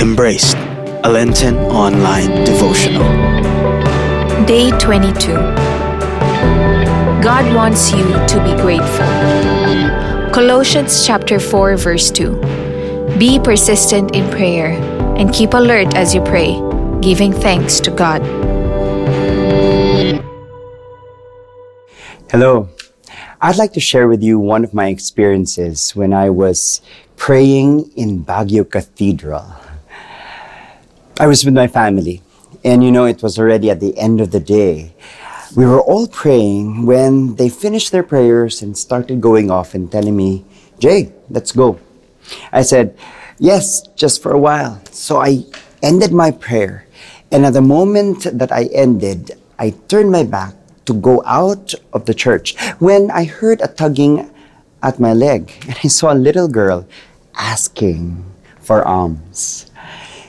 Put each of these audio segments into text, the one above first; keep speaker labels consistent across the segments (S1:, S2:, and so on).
S1: Embraced, a Lenten online devotional.
S2: Day 22. God wants you to be grateful. Colossians chapter 4 verse 2. Be persistent in prayer and keep alert as you pray, giving thanks to God.
S3: Hello. I'd like to share with you one of my experiences when I was praying in Baguio Cathedral. I was with my family, and you know, it was already at the end of the day. We were all praying when they finished their prayers and started going off and telling me, Jay, let's go. I said, Yes, just for a while. So I ended my prayer. And at the moment that I ended, I turned my back to go out of the church when I heard a tugging at my leg. And I saw a little girl asking for alms.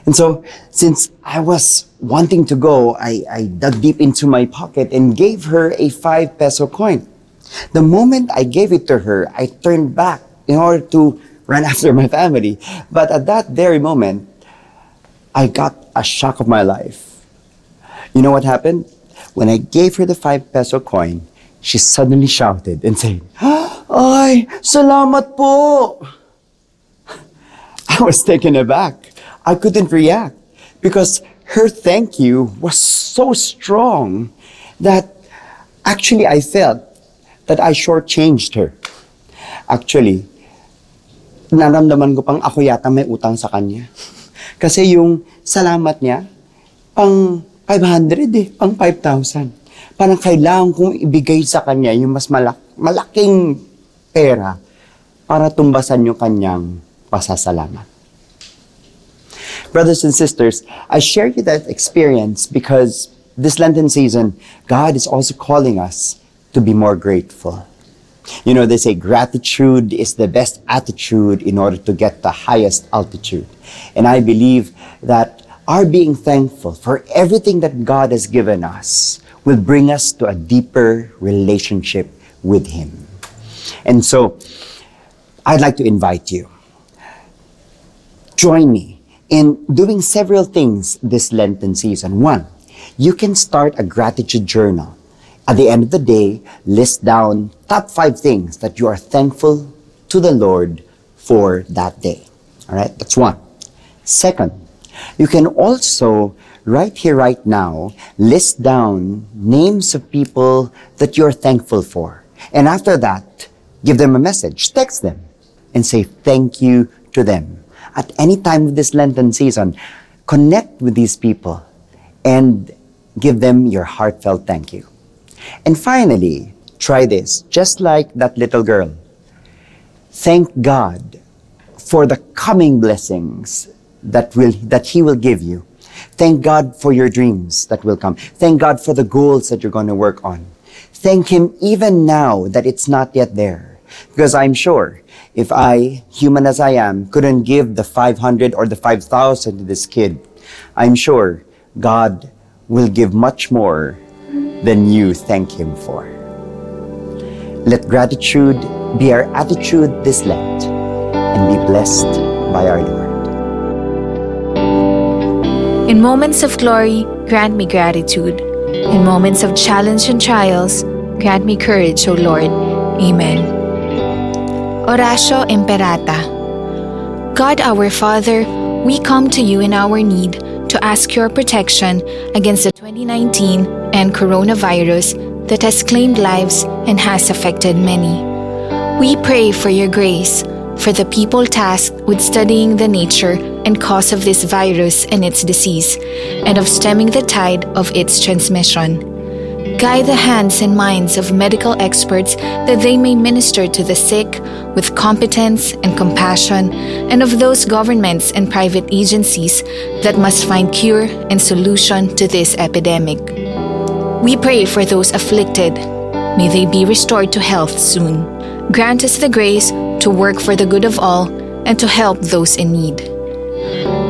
S3: And so, since I was wanting to go, I, I dug deep into my pocket and gave her a five peso coin. The moment I gave it to her, I turned back in order to run after my family. But at that very moment, I got a shock of my life. You know what happened? When I gave her the five peso coin, she suddenly shouted and said, Ay, salamat po! I was taken aback. I couldn't react because her thank you was so strong that actually I felt that I shortchanged her. Actually, naramdaman ko pang ako yata may utang sa kanya. Kasi yung salamat niya, pang 500 eh, pang 5,000. Parang kailangan kong ibigay sa kanya yung mas malak malaking pera para tumbasan yung kanyang pasasalamat. Brothers and sisters, I share you that experience because this Lenten season, God is also calling us to be more grateful. You know, they say gratitude is the best attitude in order to get the highest altitude. And I believe that our being thankful for everything that God has given us will bring us to a deeper relationship with Him. And so, I'd like to invite you. Join me in doing several things this Lenten season. One, you can start a gratitude journal. At the end of the day, list down top five things that you are thankful to the Lord for that day. All right, that's one. Second, you can also, right here, right now, list down names of people that you're thankful for. And after that, give them a message, text them, and say thank you to them. At any time of this Lenten season, connect with these people and give them your heartfelt thank you. And finally, try this, just like that little girl. Thank God for the coming blessings that will that he will give you. Thank God for your dreams that will come. Thank God for the goals that you're going to work on. Thank him even now that it's not yet there. Because I'm sure if I, human as I am, couldn't give the 500 or the 5,000 to this kid, I'm sure God will give much more than you thank him for. Let gratitude be our attitude this Lent and be blessed by our Lord.
S2: In moments of glory, grant me gratitude. In moments of challenge and trials, grant me courage, O Lord. Amen. Oratio Imperata. God our Father, we come to you in our need to ask your protection against the 2019 and coronavirus that has claimed lives and has affected many. We pray for your grace for the people tasked with studying the nature and cause of this virus and its disease, and of stemming the tide of its transmission. Guide the hands and minds of medical experts that they may minister to the sick with competence and compassion, and of those governments and private agencies that must find cure and solution to this epidemic. We pray for those afflicted. May they be restored to health soon. Grant us the grace to work for the good of all and to help those in need.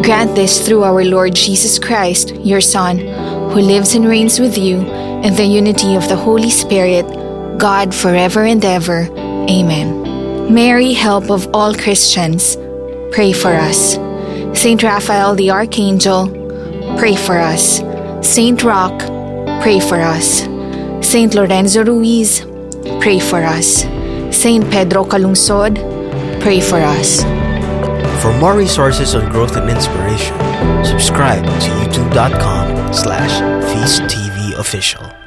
S2: Grant this through our Lord Jesus Christ, your Son, who lives and reigns with you in the unity of the Holy Spirit, God forever and ever. Amen. Mary, help of all Christians, pray for us. Saint Raphael the Archangel, pray for us. Saint Roch, pray for us. Saint Lorenzo Ruiz, pray for us. Saint Pedro Calungsod, pray for us.
S4: For more resources on growth and inspiration, subscribe to youtube.com slash feasttv official.